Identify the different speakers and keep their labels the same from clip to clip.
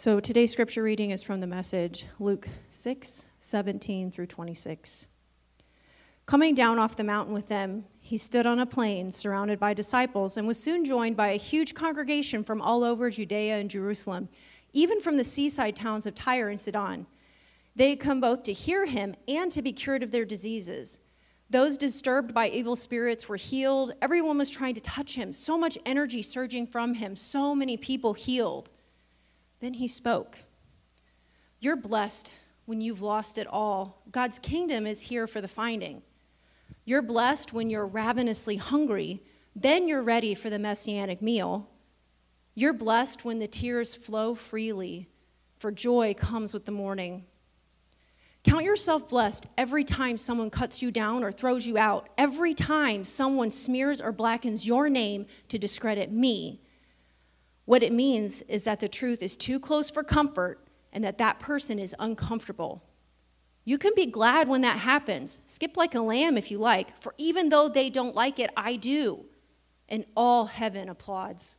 Speaker 1: So today's scripture reading is from the message Luke 6 17 through 26. Coming down off the mountain with them, he stood on a plain surrounded by disciples and was soon joined by a huge congregation from all over Judea and Jerusalem, even from the seaside towns of Tyre and Sidon. They had come both to hear him and to be cured of their diseases. Those disturbed by evil spirits were healed. Everyone was trying to touch him, so much energy surging from him, so many people healed. Then he spoke You're blessed when you've lost it all. God's kingdom is here for the finding. You're blessed when you're ravenously hungry. Then you're ready for the messianic meal. You're blessed when the tears flow freely, for joy comes with the morning. Count yourself blessed every time someone cuts you down or throws you out, every time someone smears or blackens your name to discredit me. What it means is that the truth is too close for comfort and that that person is uncomfortable. You can be glad when that happens. Skip like a lamb if you like, for even though they don't like it, I do. And all heaven applauds.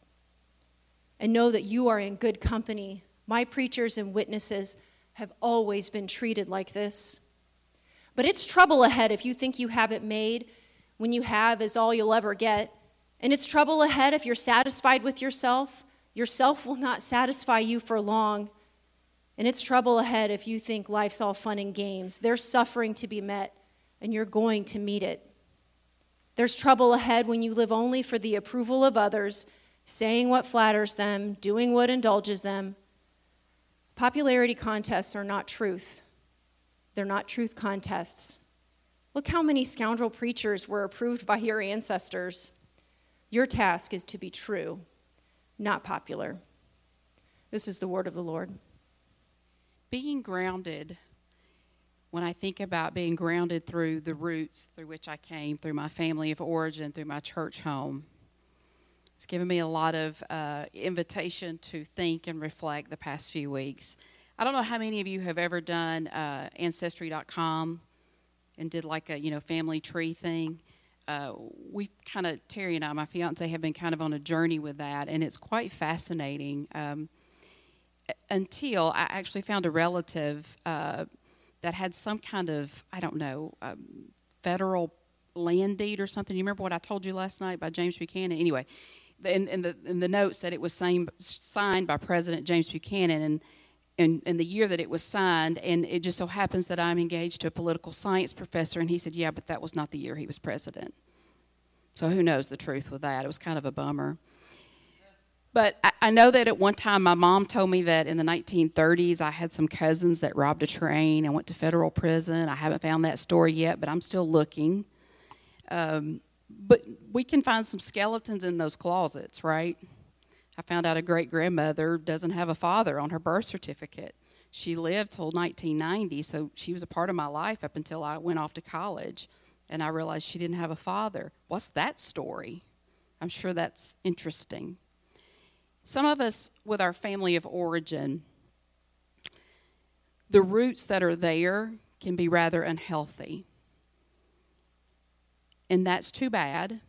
Speaker 1: And know that you are in good company. My preachers and witnesses have always been treated like this. But it's trouble ahead if you think you have it made when you have is all you'll ever get. And it's trouble ahead if you're satisfied with yourself. Yourself will not satisfy you for long. And it's trouble ahead if you think life's all fun and games. There's suffering to be met, and you're going to meet it. There's trouble ahead when you live only for the approval of others, saying what flatters them, doing what indulges them, Popularity contests are not truth, they're not truth contests. Look how many scoundrel preachers were approved by your ancestors. Your task is to be true, not popular. This is the word of the Lord.
Speaker 2: Being grounded, when I think about being grounded through the roots through which I came, through my family of origin, through my church home, it's given me a lot of uh, invitation to think and reflect the past few weeks. I don't know how many of you have ever done uh, Ancestry.com and did like a you know family tree thing. Uh, we kind of Terry and I, my fiance, have been kind of on a journey with that, and it's quite fascinating. Um, until I actually found a relative uh, that had some kind of I don't know um, federal land deed or something. You remember what I told you last night by James Buchanan? Anyway, in, in, the, in the note said it was signed, signed by President James Buchanan and in the year that it was signed, and it just so happens that I'm engaged to a political science professor, and he said, Yeah, but that was not the year he was president. So who knows the truth with that? It was kind of a bummer. But I, I know that at one time my mom told me that in the 1930s I had some cousins that robbed a train and went to federal prison. I haven't found that story yet, but I'm still looking. Um, but we can find some skeletons in those closets, right? I found out a great grandmother doesn't have a father on her birth certificate. She lived till 1990, so she was a part of my life up until I went off to college, and I realized she didn't have a father. What's that story? I'm sure that's interesting. Some of us, with our family of origin, the roots that are there can be rather unhealthy. And that's too bad.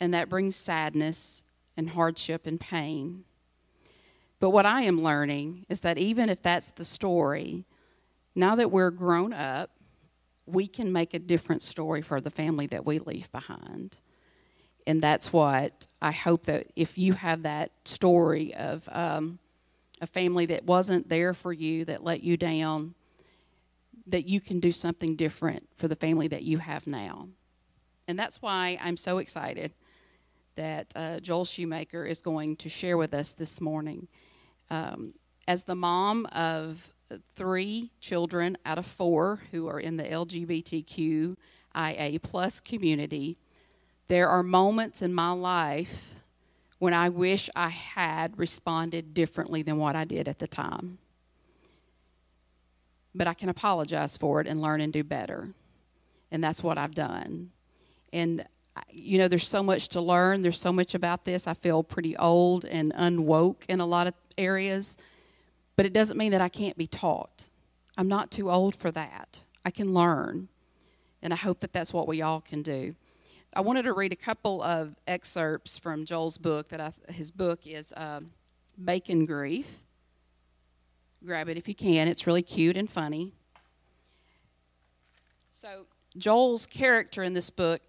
Speaker 2: And that brings sadness and hardship and pain. But what I am learning is that even if that's the story, now that we're grown up, we can make a different story for the family that we leave behind. And that's what I hope that if you have that story of um, a family that wasn't there for you, that let you down, that you can do something different for the family that you have now. And that's why I'm so excited that uh, Joel Shoemaker is going to share with us this morning. Um, as the mom of three children out of four who are in the LGBTQIA plus community, there are moments in my life when I wish I had responded differently than what I did at the time. But I can apologize for it and learn and do better. And that's what I've done. And you know, there's so much to learn. There's so much about this. I feel pretty old and unwoke in a lot of areas, but it doesn't mean that I can't be taught. I'm not too old for that. I can learn, and I hope that that's what we all can do. I wanted to read a couple of excerpts from Joel's book. That I, his book is uh, Bacon Grief, grab it if you can. It's really cute and funny. So, Joel's character in this book,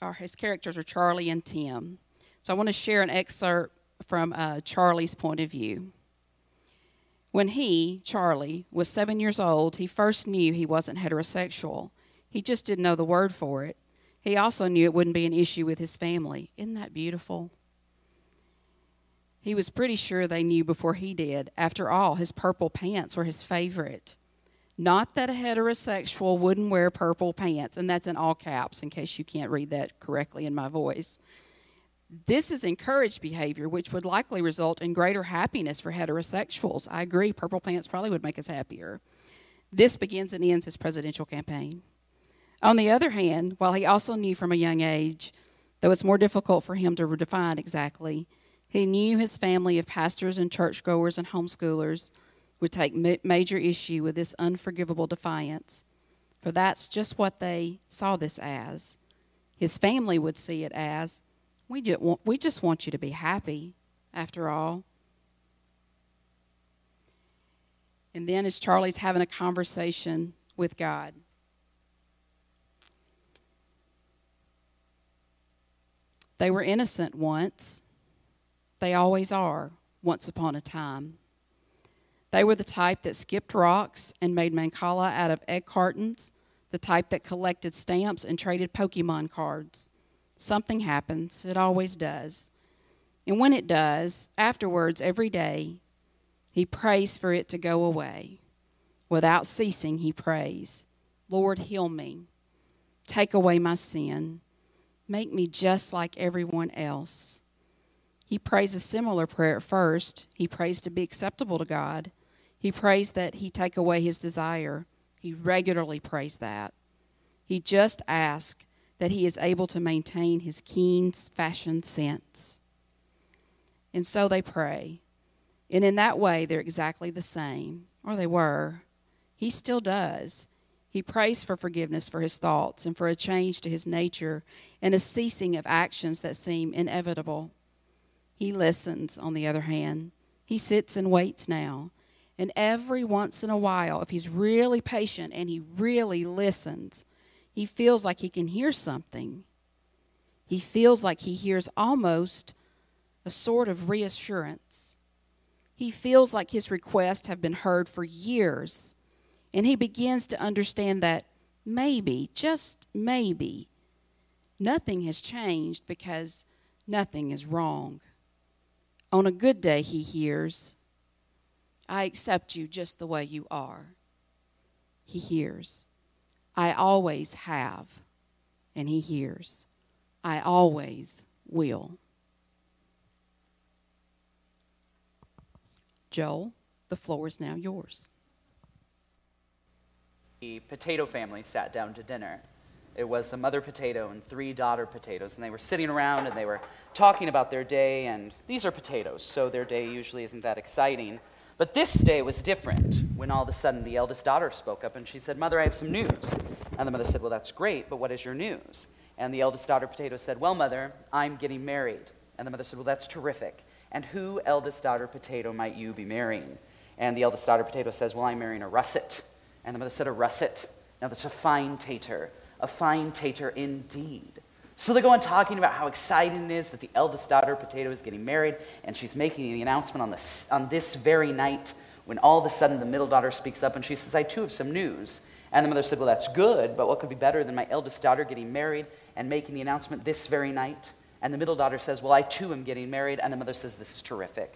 Speaker 2: or his characters are Charlie and Tim. So, I want to share an excerpt from uh, Charlie's point of view. When he, Charlie, was seven years old, he first knew he wasn't heterosexual. He just didn't know the word for it. He also knew it wouldn't be an issue with his family. Isn't that beautiful? He was pretty sure they knew before he did. After all, his purple pants were his favorite. Not that a heterosexual wouldn't wear purple pants, and that's in all caps in case you can't read that correctly in my voice. This is encouraged behavior, which would likely result in greater happiness for heterosexuals. I agree, purple pants probably would make us happier. This begins and ends his presidential campaign. On the other hand, while he also knew from a young age, though it's more difficult for him to define exactly, he knew his family of pastors and churchgoers and homeschoolers would take major issue with this unforgivable defiance, for that's just what they saw this as. His family would see it as we just want, we just want you to be happy, after all. And then, as Charlie's having a conversation with God, they were innocent once. They always are, once upon a time. They were the type that skipped rocks and made mancala out of egg cartons, the type that collected stamps and traded Pokemon cards something happens. It always does. And when it does, afterwards, every day, he prays for it to go away. Without ceasing, he prays, Lord, heal me. Take away my sin. Make me just like everyone else. He prays a similar prayer at first. He prays to be acceptable to God. He prays that He take away his desire. He regularly prays that. He just asks that he is able to maintain his keen fashion sense. And so they pray. And in that way, they're exactly the same, or they were. He still does. He prays for forgiveness for his thoughts and for a change to his nature and a ceasing of actions that seem inevitable. He listens, on the other hand. He sits and waits now. And every once in a while, if he's really patient and he really listens, he feels like he can hear something. He feels like he hears almost a sort of reassurance. He feels like his requests have been heard for years, and he begins to understand that maybe, just maybe, nothing has changed because nothing is wrong. On a good day, he hears, I accept you just the way you are. He hears. I always have, and He hears. I always will. Joel, the floor is now yours.
Speaker 3: The potato family sat down to dinner. It was a mother potato and three daughter potatoes, and they were sitting around and they were talking about their day. And these are potatoes, so their day usually isn't that exciting. But this day was different when all of a sudden the eldest daughter spoke up and she said, Mother, I have some news. And the mother said, Well, that's great, but what is your news? And the eldest daughter potato said, Well, mother, I'm getting married. And the mother said, Well, that's terrific. And who, eldest daughter potato, might you be marrying? And the eldest daughter potato says, Well, I'm marrying a russet. And the mother said, A russet? Now that's a fine tater. A fine tater indeed. So they go on talking about how exciting it is that the eldest daughter, Potato, is getting married, and she's making the announcement on this, on this very night when all of a sudden the middle daughter speaks up and she says, I too have some news. And the mother said, Well, that's good, but what could be better than my eldest daughter getting married and making the announcement this very night? And the middle daughter says, Well, I too am getting married. And the mother says, This is terrific.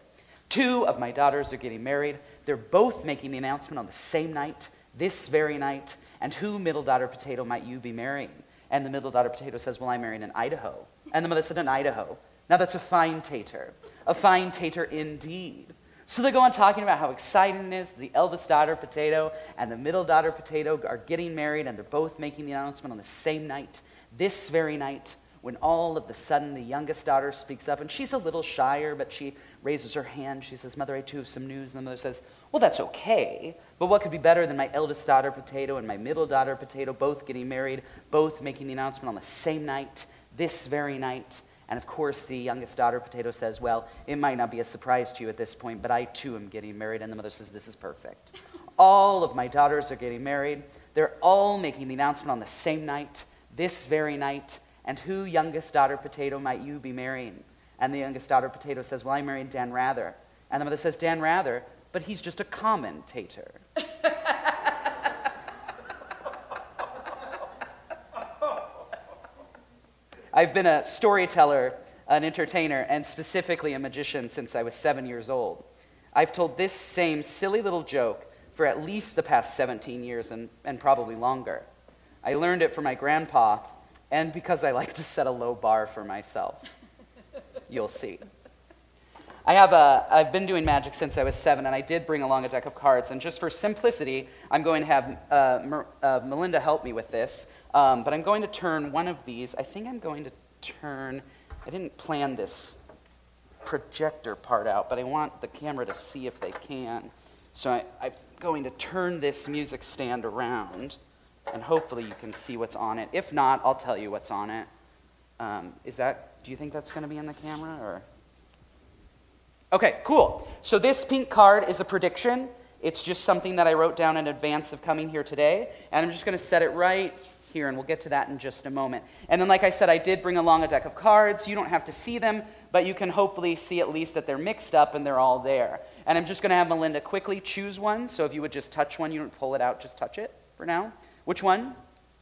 Speaker 3: Two of my daughters are getting married. They're both making the announcement on the same night, this very night. And who, middle daughter potato, might you be marrying? And the middle daughter potato says, Well, I'm marrying in Idaho. And the mother said, In Idaho. Now that's a fine tater. A fine tater indeed. So they go on talking about how exciting it is. The eldest daughter potato and the middle daughter potato are getting married, and they're both making the announcement on the same night, this very night, when all of a sudden the youngest daughter speaks up. And she's a little shyer, but she raises her hand. She says, Mother, I too have some news. And the mother says, Well, that's okay. But what could be better than my eldest daughter, Potato, and my middle daughter, Potato, both getting married, both making the announcement on the same night, this very night? And of course, the youngest daughter, Potato, says, Well, it might not be a surprise to you at this point, but I too am getting married. And the mother says, This is perfect. All of my daughters are getting married. They're all making the announcement on the same night, this very night. And who, youngest daughter, Potato, might you be marrying? And the youngest daughter, Potato, says, Well, I married Dan Rather. And the mother says, Dan Rather, but he's just a commentator. I've been a storyteller, an entertainer, and specifically a magician since I was seven years old. I've told this same silly little joke for at least the past 17 years and, and probably longer. I learned it from my grandpa, and because I like to set a low bar for myself. You'll see. I have a, I've been doing magic since I was seven, and I did bring along a deck of cards. And just for simplicity, I'm going to have uh, Mer, uh, Melinda help me with this. Um, but I'm going to turn one of these. I think I'm going to turn, I didn't plan this projector part out, but I want the camera to see if they can. So I, I'm going to turn this music stand around, and hopefully you can see what's on it. If not, I'll tell you what's on it. Um, is that, do you think that's going to be in the camera, or? Okay, cool. So this pink card is a prediction. It's just something that I wrote down in advance of coming here today. And I'm just going to set it right here, and we'll get to that in just a moment. And then, like I said, I did bring along a deck of cards. You don't have to see them, but you can hopefully see at least that they're mixed up and they're all there. And I'm just going to have Melinda quickly choose one. So if you would just touch one, you don't pull it out, just touch it for now. Which one?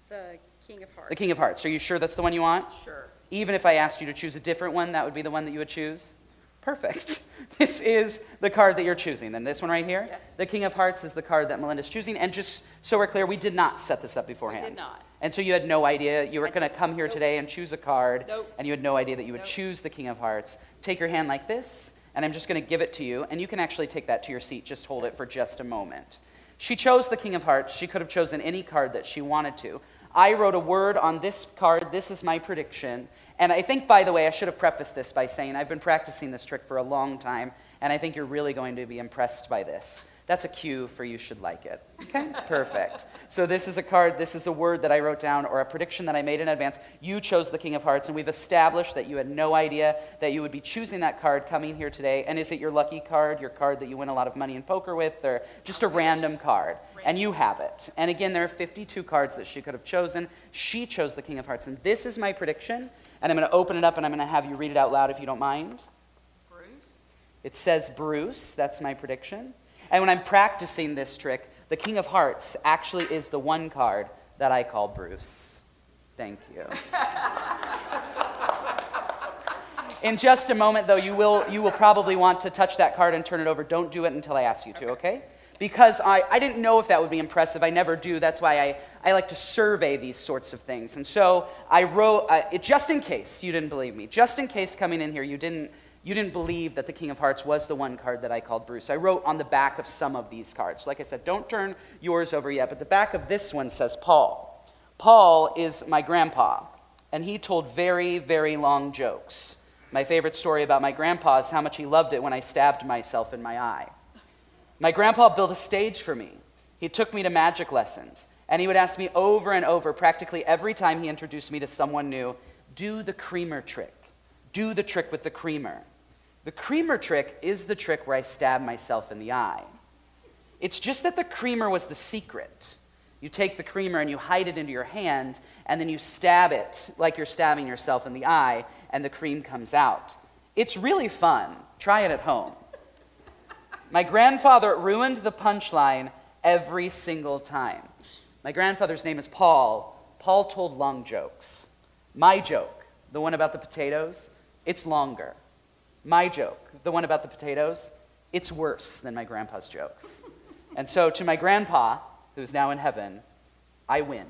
Speaker 2: The King of Hearts.
Speaker 3: The King of Hearts. Are you sure that's the one you want?
Speaker 2: Sure.
Speaker 3: Even if I asked you to choose a different one, that would be the one that you would choose? Perfect. This is the card that you're choosing. Then this one right here?
Speaker 2: Yes.
Speaker 3: The King of Hearts is the card that Melinda's choosing. And just so we're clear, we did not set this up beforehand.
Speaker 2: Did not.
Speaker 3: And so you had no idea. You were going to come here
Speaker 2: nope.
Speaker 3: today and choose a card.
Speaker 2: Nope.
Speaker 3: And you had no idea that you would
Speaker 2: Nope.
Speaker 3: choose the King of Hearts. Take your hand like this, and I'm just going to give it to you. And you can actually take that to your seat. Just hold it for just a moment. She chose the King of Hearts. She could have chosen any card that she wanted to. I wrote a word on this card. This is my prediction. And I think, by the way, I should have prefaced this by saying I've been practicing this trick for a long time, and I think you're really going to be impressed by this. That's a cue for you should like it. Okay? Perfect. So this is a card, this is a word that I wrote down or a prediction that I made in advance. You chose the King of Hearts, and we've established that you had no idea that you would be choosing that card coming here today. And is it your lucky card, your card that you win a lot of money in poker with, or just a random card? And you have it. And again, there are 52 cards that she could have chosen. She chose the King of Hearts. And this is my prediction. And I'm going to open it up and I'm going to have you read it out loud if you don't mind.
Speaker 2: Bruce.
Speaker 3: It says Bruce. That's my prediction. And when I'm practicing this trick, the King of Hearts actually is the one card that I call Bruce. Thank you. In just a moment, though, you will, you will probably want to touch that card and turn it over. Don't do it until I ask you to, okay? Because I, I didn't know if that would be impressive. I never do. That's why I, I like to survey these sorts of things. And so I wrote, uh, it, just in case you didn't believe me, just in case coming in here you didn't, you didn't believe that the King of Hearts was the one card that I called Bruce. I wrote on the back of some of these cards. Like I said, don't turn yours over yet, but the back of this one says Paul. Paul is my grandpa, and he told very, very long jokes. My favorite story about my grandpa is how much he loved it when I stabbed myself in my eye. My grandpa built a stage for me. He took me to magic lessons, and he would ask me over and over, practically every time he introduced me to someone new, do the creamer trick. Do the trick with the creamer. The creamer trick is the trick where I stab myself in the eye. It's just that the creamer was the secret. You take the creamer and you hide it into your hand, and then you stab it like you're stabbing yourself in the eye, and the cream comes out. It's really fun. Try it at home. My grandfather ruined the punchline every single time. My grandfather's name is Paul. Paul told long jokes. My joke, the one about the potatoes, it's longer. My joke, the one about the potatoes, it's worse than my grandpa's jokes. And so to my grandpa, who's now in heaven, I win.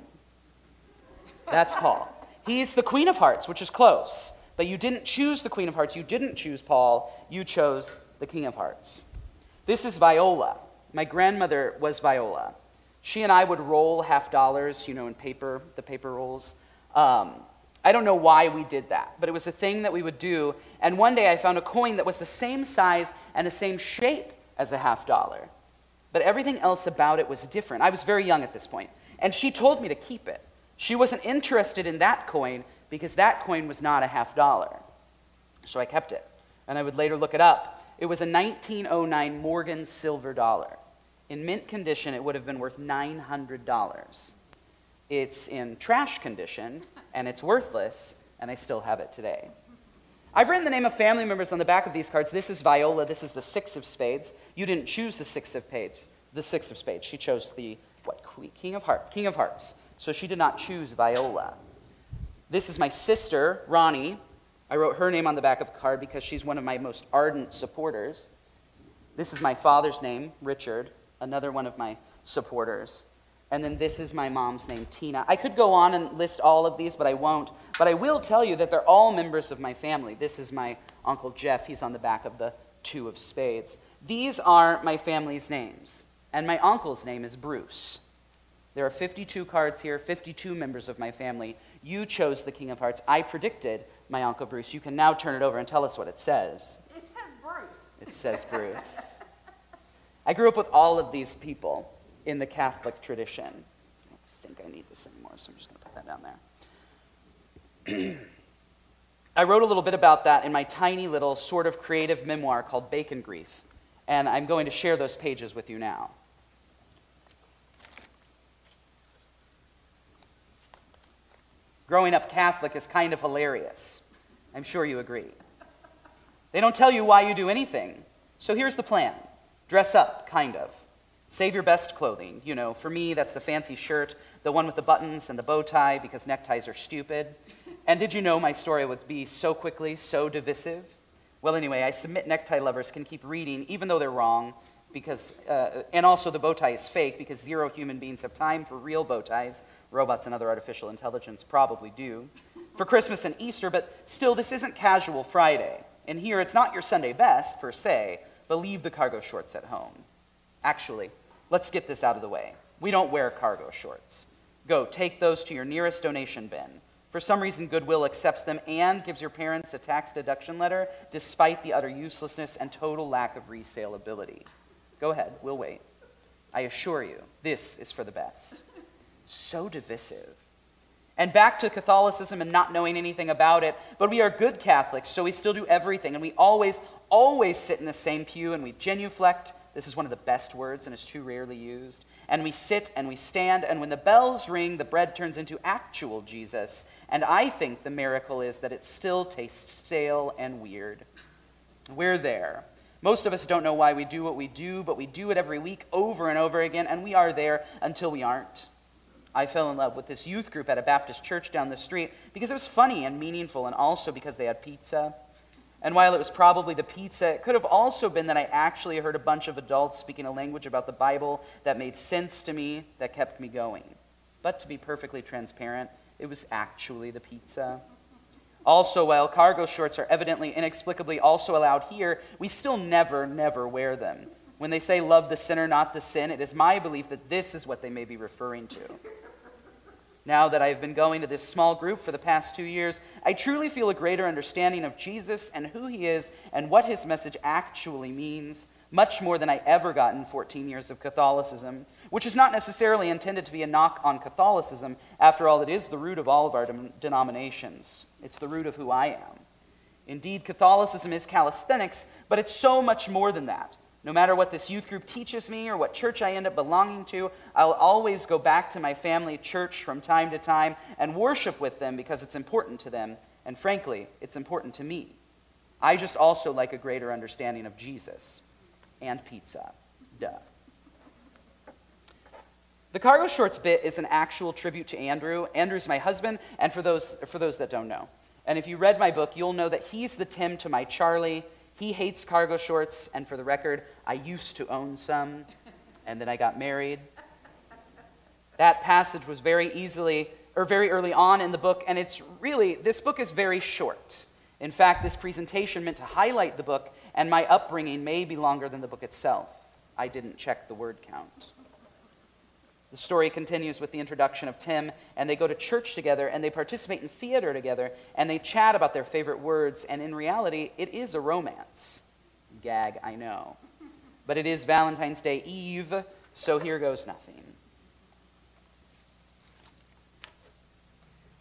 Speaker 3: That's Paul. He's the Queen of Hearts, which is close. But you didn't choose the Queen of Hearts. You didn't choose Paul. You chose the King of Hearts. This is Viola. My grandmother was Viola. She and I would roll half dollars, you know, in paper, the paper rolls. Um, I don't know why we did that, but it was a thing that we would do. And one day I found a coin that was the same size and the same shape as a half dollar. But everything else about it was different. I was very young at this point, And she told me to keep it. She wasn't interested in that coin because that coin was not a half dollar. So I kept it. And I would later look it up. It was a 1909 Morgan silver dollar. In mint condition, it would have been worth $900. It's in trash condition, and it's worthless, and I still have it today. I've written the name of family members on the back of these cards. This is Viola. This is the six of spades. You didn't choose the six of spades. The six of spades. She chose the what? King of hearts. King of hearts. So she did not choose Viola. This is my sister, Ronnie. I wrote her name on the back of the card because she's one of my most ardent supporters. This is my father's name, Richard, another one of my supporters. And then this is my mom's name, Tina. I could go on and list all of these, but I won't. But I will tell you that they're all members of my family. This is my Uncle Jeff. He's on the back of the two of spades. These are my family's names. And my uncle's name is Bruce. There are 52 cards here, 52 members of my family. You chose the King of Hearts. I predicted my Uncle Bruce. You can now turn it over and tell us what it says.
Speaker 4: It says Bruce.
Speaker 3: It says Bruce. I grew up with all of these people in the Catholic tradition. I don't think I need this anymore, so I'm just going to put that down there. I wrote a little bit about that in my tiny little sort of creative memoir called Bacon Grief, and I'm going to share those pages with you now. Growing up Catholic is kind of hilarious. I'm sure you agree. They don't tell you why you do anything. So here's the plan dress up, kind of. Save your best clothing. You know, for me, that's the fancy shirt, the one with the buttons and the bow tie because neckties are stupid. And did you know my story would be so quickly so divisive? Well, anyway, I submit necktie lovers can keep reading, even though they're wrong, because, uh, and also the bow tie is fake because zero human beings have time for real bow ties. Robots and other artificial intelligence probably do. For Christmas and Easter, but still, this isn't casual Friday. And here, it's not your Sunday best, per se, but leave the cargo shorts at home. Actually, let's get this out of the way. We don't wear cargo shorts. Go, take those to your nearest donation bin. For some reason, Goodwill accepts them and gives your parents a tax deduction letter, despite the utter uselessness and total lack of resaleability. Go ahead, we'll wait. I assure you, this is for the best. So divisive. And back to Catholicism and not knowing anything about it, but we are good Catholics, so we still do everything, and we always, always sit in the same pew, and we genuflect this is one of the best words and it's too rarely used. And we sit and we stand, and when the bells ring, the bread turns into actual Jesus. And I think the miracle is that it still tastes stale and weird. We're there. Most of us don't know why we do what we do, but we do it every week over and over again, and we are there until we aren't. I fell in love with this youth group at a Baptist church down the street because it was funny and meaningful, and also because they had pizza. And while it was probably the pizza, it could have also been that I actually heard a bunch of adults speaking a language about the Bible that made sense to me, that kept me going. But to be perfectly transparent, it was actually the pizza. Also, while cargo shorts are evidently inexplicably also allowed here, we still never, never wear them. When they say love the sinner, not the sin, it is my belief that this is what they may be referring to. Now that I've been going to this small group for the past two years, I truly feel a greater understanding of Jesus and who he is and what his message actually means, much more than I ever got in 14 years of Catholicism, which is not necessarily intended to be a knock on Catholicism. After all, it is the root of all of our denominations, it's the root of who I am. Indeed, Catholicism is calisthenics, but it's so much more than that. No matter what this youth group teaches me or what church I end up belonging to, I'll always go back to my family church from time to time and worship with them because it's important to them. And frankly, it's important to me. I just also like a greater understanding of Jesus and pizza. Duh. The cargo shorts bit is an actual tribute to Andrew. Andrew's my husband, and for those, for those that don't know. And if you read my book, you'll know that he's the Tim to my Charlie he hates cargo shorts, and for the record, I used to own some, and then I got married. That passage was very easily, or very early on in the book, and it's really, this book is very short. In fact, this presentation meant to highlight the book, and my upbringing may be longer than the book itself. I didn't check the word count. The story continues with the introduction of Tim, and they go to church together, and they participate in theater together, and they chat about their favorite words, and in reality, it is a romance. Gag, I know. But it is Valentine's Day Eve, so here goes nothing.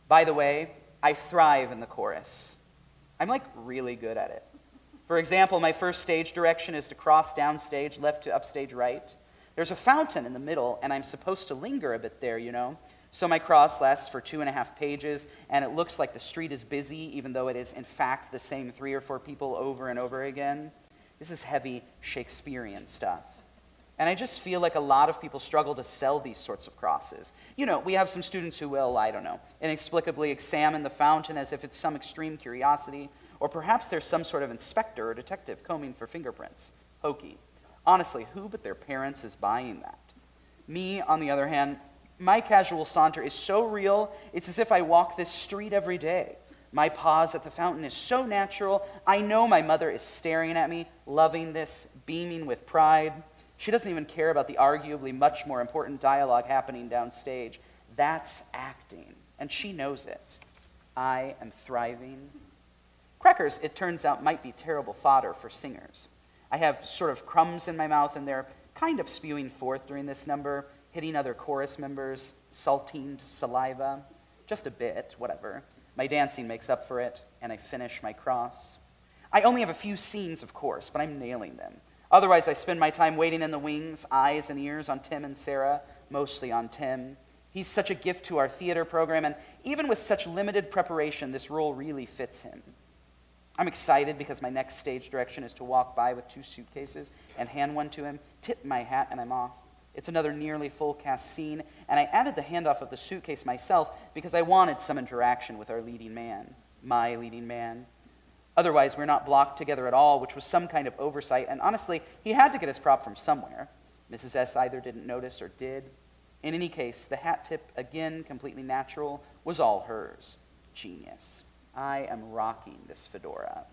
Speaker 3: By the way, I thrive in the chorus. I'm like really good at it. For example, my first stage direction is to cross downstage, left to upstage right. There's a fountain in the middle, and I'm supposed to linger a bit there, you know. So my cross lasts for two and a half pages, and it looks like the street is busy, even though it is, in fact, the same three or four people over and over again. This is heavy Shakespearean stuff. And I just feel like a lot of people struggle to sell these sorts of crosses. You know, we have some students who will, I don't know, inexplicably examine the fountain as if it's some extreme curiosity, or perhaps there's some sort of inspector or detective combing for fingerprints. Hokey. Honestly, who but their parents is buying that? Me, on the other hand, my casual saunter is so real, it's as if I walk this street every day. My pause at the fountain is so natural, I know my mother is staring at me, loving this, beaming with pride. She doesn't even care about the arguably much more important dialogue happening downstage. That's acting, and she knows it. I am thriving. Crackers, it turns out, might be terrible fodder for singers. I have sort of crumbs in my mouth, and they're kind of spewing forth during this number, hitting other chorus members, saltined saliva. Just a bit, whatever. My dancing makes up for it, and I finish my cross. I only have a few scenes, of course, but I'm nailing them. Otherwise, I spend my time waiting in the wings, eyes and ears on Tim and Sarah, mostly on Tim. He's such a gift to our theater program, and even with such limited preparation, this role really fits him. I'm excited because my next stage direction is to walk by with two suitcases and hand one to him, tip my hat, and I'm off. It's another nearly full cast scene, and I added the handoff of the suitcase myself because I wanted some interaction with our leading man, my leading man. Otherwise, we're not blocked together at all, which was some kind of oversight, and honestly, he had to get his prop from somewhere. Mrs. S either didn't notice or did. In any case, the hat tip, again completely natural, was all hers. Genius. I am rocking this fedora.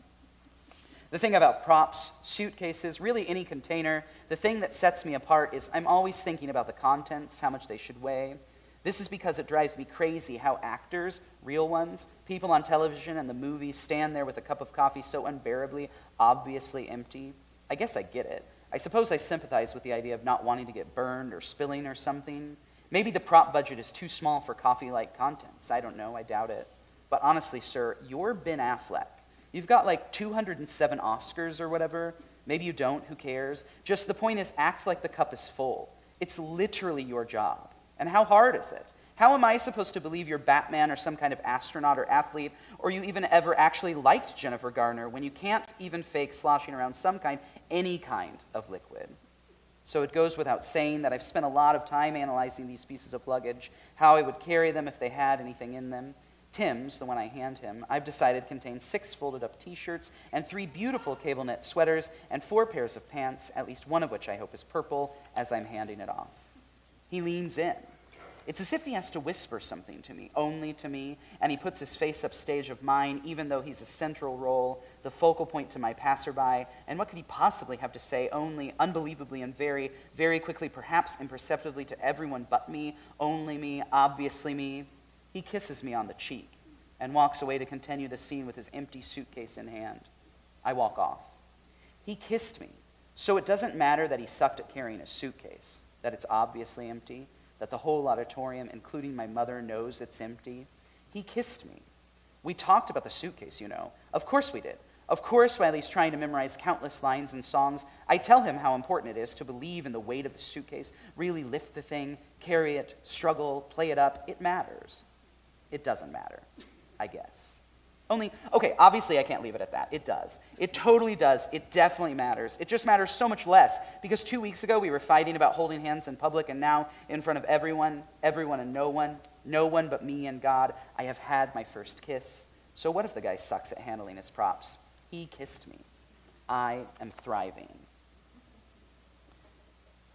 Speaker 3: The thing about props, suitcases, really any container, the thing that sets me apart is I'm always thinking about the contents, how much they should weigh. This is because it drives me crazy how actors, real ones, people on television and the movies stand there with a cup of coffee so unbearably, obviously empty. I guess I get it. I suppose I sympathize with the idea of not wanting to get burned or spilling or something. Maybe the prop budget is too small for coffee like contents. I don't know. I doubt it. But honestly, sir, you're Ben Affleck. You've got like 207 Oscars or whatever. Maybe you don't. Who cares? Just the point is, act like the cup is full. It's literally your job. And how hard is it? How am I supposed to believe you're Batman or some kind of astronaut or athlete, or you even ever actually liked Jennifer Garner when you can't even fake sloshing around some kind, any kind of liquid? So it goes without saying that I've spent a lot of time analyzing these pieces of luggage, how I would carry them if they had anything in them. Tim's, the one I hand him, I've decided contains six folded up t shirts and three beautiful cable knit sweaters and four pairs of pants, at least one of which I hope is purple, as I'm handing it off. He leans in. It's as if he has to whisper something to me, only to me, and he puts his face upstage of mine, even though he's a central role, the focal point to my passerby. And what could he possibly have to say, only unbelievably and very, very quickly, perhaps imperceptibly to everyone but me, only me, obviously me? He kisses me on the cheek and walks away to continue the scene with his empty suitcase in hand. I walk off. He kissed me, so it doesn't matter that he sucked at carrying a suitcase, that it's obviously empty that the whole auditorium, including my mother, knows it's empty. He kissed me. We talked about the suitcase, you know. Of course we did. Of course, while he's trying to memorize countless lines and songs, I tell him how important it is to believe in the weight of the suitcase, really lift the thing, carry it, struggle, play it up. It matters. It doesn't matter, I guess. Only, okay, obviously I can't leave it at that. It does. It totally does. It definitely matters. It just matters so much less because two weeks ago we were fighting about holding hands in public, and now in front of everyone, everyone and no one, no one but me and God, I have had my first kiss. So what if the guy sucks at handling his props? He kissed me. I am thriving.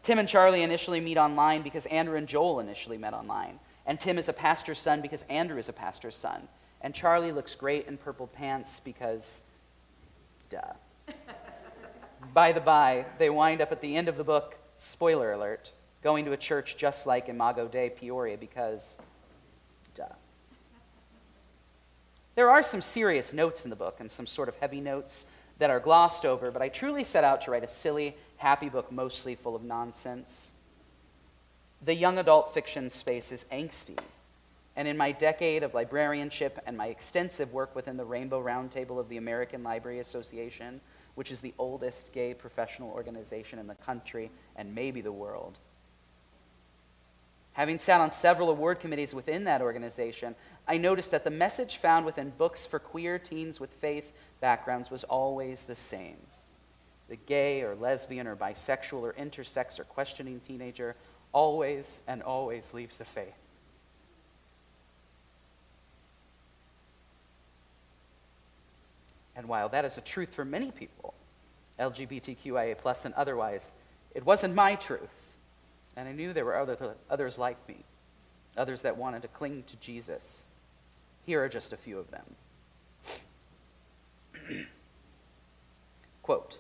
Speaker 3: Tim and Charlie initially meet online because Andrew and Joel initially met online. And Tim is a pastor's son because Andrew is a pastor's son. And Charlie looks great in purple pants because, duh. by the by, they wind up at the end of the book, spoiler alert, going to a church just like Imago Dei Peoria because, duh. There are some serious notes in the book and some sort of heavy notes that are glossed over, but I truly set out to write a silly, happy book mostly full of nonsense. The young adult fiction space is angsty And in my decade of librarianship and my extensive work within the Rainbow Roundtable of the American Library Association, which is the oldest gay professional organization in the country and maybe the world, having sat on several award committees within that organization, I noticed that the message found within books for queer teens with faith backgrounds was always the same. The gay or lesbian or bisexual or intersex or questioning teenager always and always leaves the faith. And while that is a truth for many people, LGBTQIA plus and otherwise, it wasn't my truth. And I knew there were other, others like me, others that wanted to cling to Jesus. Here are just a few of them. Quote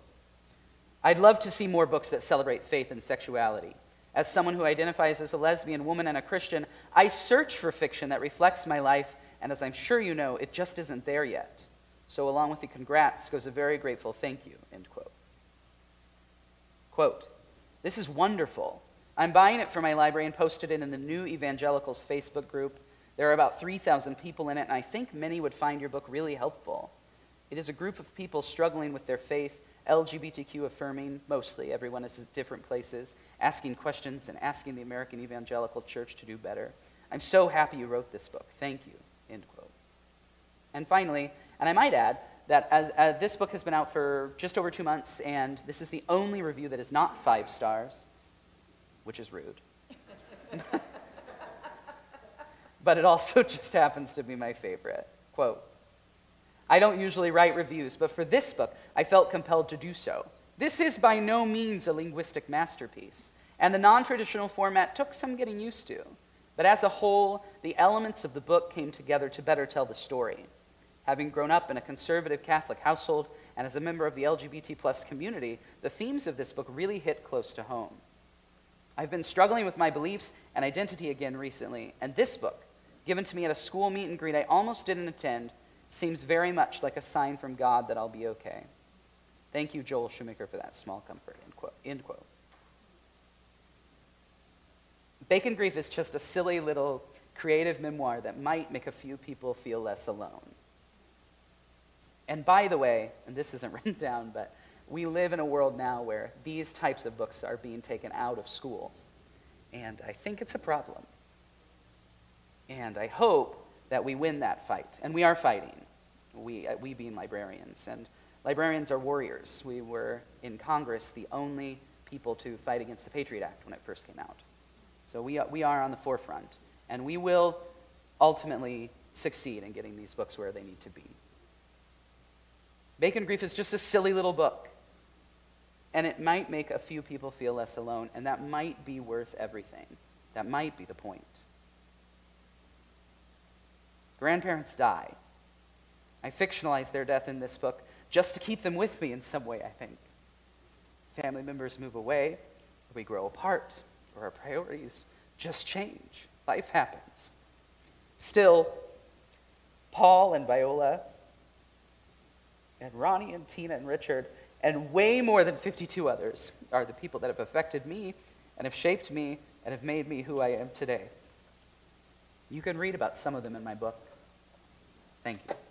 Speaker 3: I'd love to see more books that celebrate faith and sexuality. As someone who identifies as a lesbian woman and a Christian, I search for fiction that reflects my life, and as I'm sure you know, it just isn't there yet. So, along with the congrats goes a very grateful thank you. End quote. Quote This is wonderful. I'm buying it for my library and posted it in the New Evangelicals Facebook group. There are about 3,000 people in it, and I think many would find your book really helpful. It is a group of people struggling with their faith LGBTQ affirming, mostly. Everyone is at different places, asking questions and asking the American Evangelical Church to do better. I'm so happy you wrote this book. Thank you. End quote. And finally, and I might add that as, as this book has been out for just over two months, and this is the only review that is not five stars, which is rude. but it also just happens to be my favorite. Quote I don't usually write reviews, but for this book, I felt compelled to do so. This is by no means a linguistic masterpiece, and the non traditional format took some getting used to. But as a whole, the elements of the book came together to better tell the story. Having grown up in a conservative Catholic household and as a member of the LGBT plus community, the themes of this book really hit close to home. I've been struggling with my beliefs and identity again recently, and this book, given to me at a school meet and greet I almost didn't attend, seems very much like a sign from God that I'll be okay. Thank you, Joel Shoemaker, for that small comfort. End quote. End quote. Bacon Grief is just a silly little creative memoir that might make a few people feel less alone. And by the way, and this isn't written down, but we live in a world now where these types of books are being taken out of schools. And I think it's a problem. And I hope that we win that fight. And we are fighting, we, uh, we being librarians. And librarians are warriors. We were in Congress the only people to fight against the Patriot Act when it first came out. So we, uh, we are on the forefront. And we will ultimately succeed in getting these books where they need to be. Bacon Grief is just a silly little book. And it might make a few people feel less alone, and that might be worth everything. That might be the point. Grandparents die. I fictionalize their death in this book just to keep them with me in some way, I think. Family members move away, we grow apart, or our priorities just change. Life happens. Still, Paul and Viola, and Ronnie and Tina and Richard, and way more than 52 others are the people that have affected me and have shaped me and have made me who I am today. You can read about some of them in my book. Thank you.